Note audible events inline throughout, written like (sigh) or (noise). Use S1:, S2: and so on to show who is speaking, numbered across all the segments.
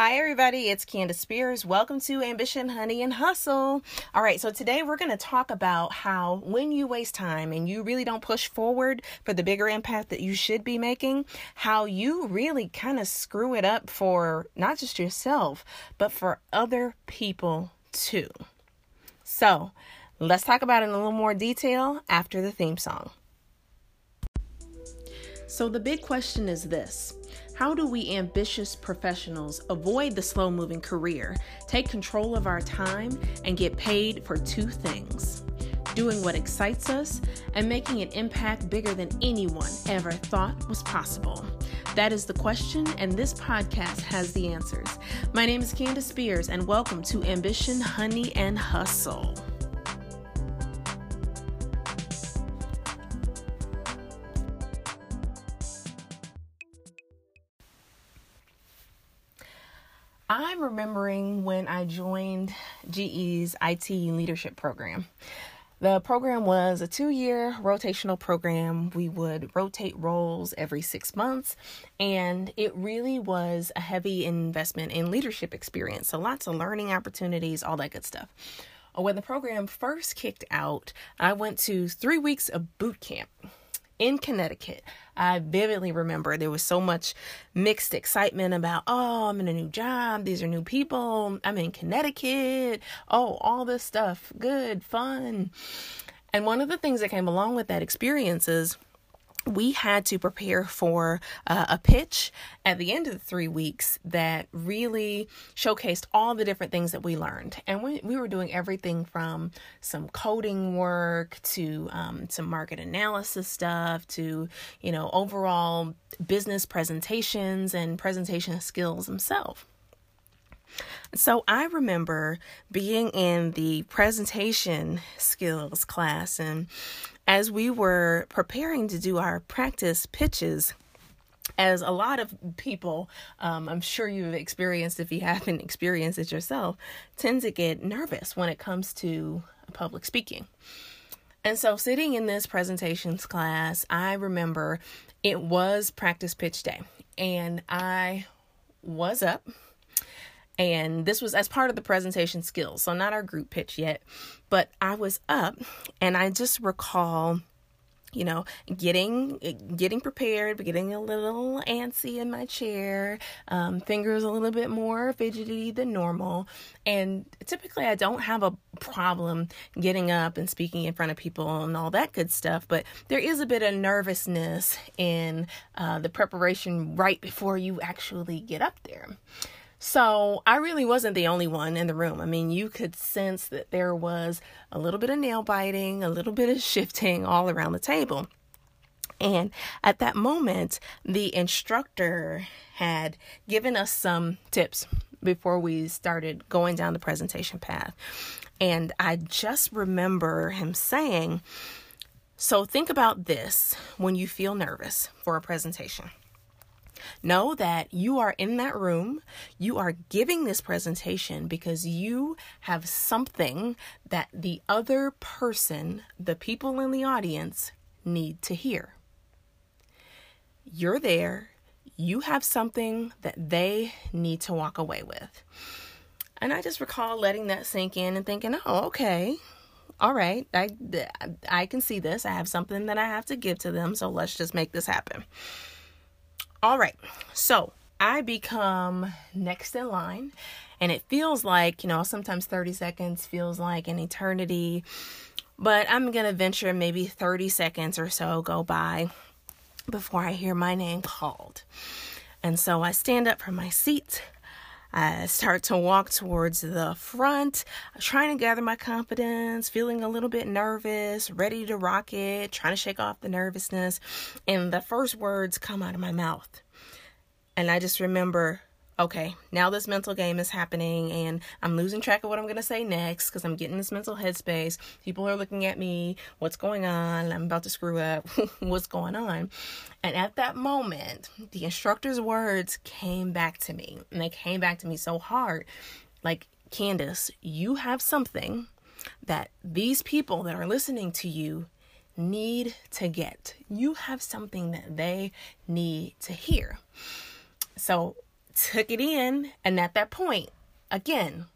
S1: Hi, everybody. It's Candace Spears. Welcome to Ambition, Honey, and Hustle. All right, so today we're going to talk about how when you waste time and you really don't push forward for the bigger impact that you should be making, how you really kind of screw it up for not just yourself, but for other people too. So let's talk about it in a little more detail after the theme song. So, the big question is this How do we ambitious professionals avoid the slow moving career, take control of our time, and get paid for two things? Doing what excites us and making an impact bigger than anyone ever thought was possible. That is the question, and this podcast has the answers. My name is Candace Spears, and welcome to Ambition, Honey, and Hustle. I'm remembering when I joined GE's IT leadership program. The program was a two year rotational program. We would rotate roles every six months, and it really was a heavy investment in leadership experience. So, lots of learning opportunities, all that good stuff. When the program first kicked out, I went to three weeks of boot camp in Connecticut. I vividly remember there was so much mixed excitement about, oh, I'm in a new job. These are new people. I'm in Connecticut. Oh, all this stuff. Good, fun. And one of the things that came along with that experience is we had to prepare for uh, a pitch at the end of the three weeks that really showcased all the different things that we learned. And we, we were doing everything from some coding work to um, some market analysis stuff to, you know, overall business presentations and presentation skills themselves. So I remember being in the presentation skills class, and as we were preparing to do our practice pitches, as a lot of people, um, I'm sure you've experienced, if you haven't experienced it yourself, tend to get nervous when it comes to public speaking. And so, sitting in this presentations class, I remember it was practice pitch day, and I was up and this was as part of the presentation skills so not our group pitch yet. But i was up and i just recall you know getting getting prepared getting a little antsy in my chair. Um, fingers a little bit more fidgety than normal. And typically i don't have a problem getting up and speaking in front of people and all that good stuff but there is a bit of nervousness in uh, the preparation right before you actually get up there so I really wasn't the only one in the room. I mean, you could sense that there was a little bit of nail biting, a little bit of shifting all around the table. And at that moment, the instructor had given us some tips before we started going down the presentation path. And I just remember him saying, So think about this when you feel nervous for a presentation. Know that you are in that room, you are giving this presentation because you have something that the other person, the people in the audience, need to hear. You're there, you have something that they need to walk away with. And I just recall letting that sink in and thinking, oh, okay, all right, I, I can see this. I have something that I have to give to them, so let's just make this happen. All right, so I become next in line, and it feels like, you know, sometimes 30 seconds feels like an eternity, but I'm gonna venture maybe 30 seconds or so go by before I hear my name called. And so I stand up from my seat. I start to walk towards the front, trying to gather my confidence, feeling a little bit nervous, ready to rock it, trying to shake off the nervousness. And the first words come out of my mouth. And I just remember, okay, now this mental game is happening and I'm losing track of what I'm going to say next because I'm getting this mental headspace. People are looking at me. What's going on? I'm about to screw up. (laughs) what's going on? And at that moment, the instructor's words came back to me. And they came back to me so hard. Like, Candace, you have something that these people that are listening to you need to get. You have something that they need to hear. So took it in, and at that point, again,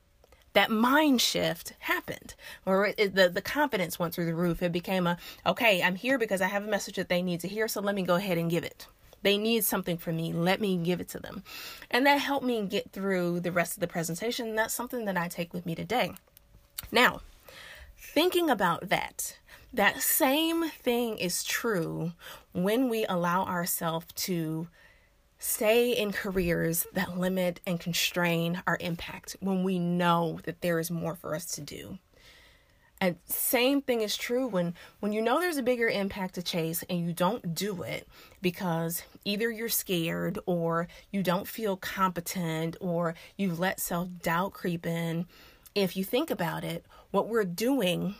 S1: that mind shift happened or it, the, the confidence went through the roof. It became a okay i'm here because i have a message that they need to hear so let me go ahead and give it. They need something from me. Let me give it to them. And that helped me get through the rest of the presentation that's something that i take with me today. Now thinking about that that same thing is true when we allow ourselves to stay in careers that limit and constrain our impact when we know that there is more for us to do. And same thing is true when when you know there's a bigger impact to chase and you don't do it because either you're scared or you don't feel competent or you let self-doubt creep in. If you think about it, what we're doing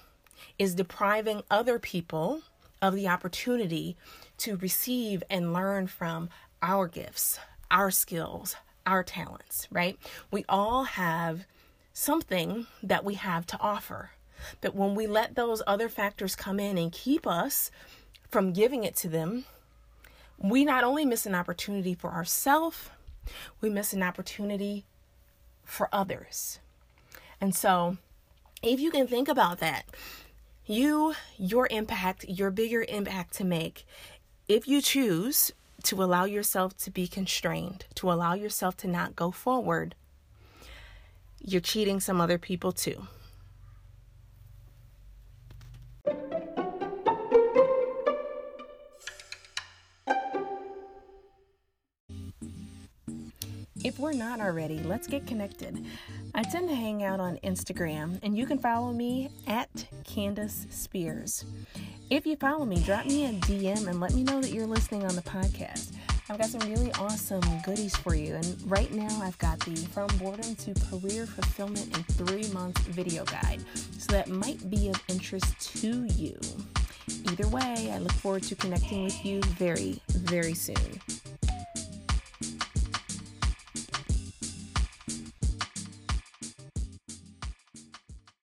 S1: is depriving other people of the opportunity to receive and learn from our gifts, our skills, our talents, right? We all have something that we have to offer. But when we let those other factors come in and keep us from giving it to them, we not only miss an opportunity for ourselves, we miss an opportunity for others. And so, if you can think about that, you, your impact, your bigger impact to make, if you choose to allow yourself to be constrained, to allow yourself to not go forward, you're cheating some other people too. If we're not already, let's get connected. I tend to hang out on Instagram, and you can follow me at Candace Spears. If you follow me, drop me a DM and let me know that you're listening on the podcast. I've got some really awesome goodies for you. And right now, I've got the From Boredom to Career Fulfillment in Three Months video guide. So that might be of interest to you. Either way, I look forward to connecting with you very, very soon.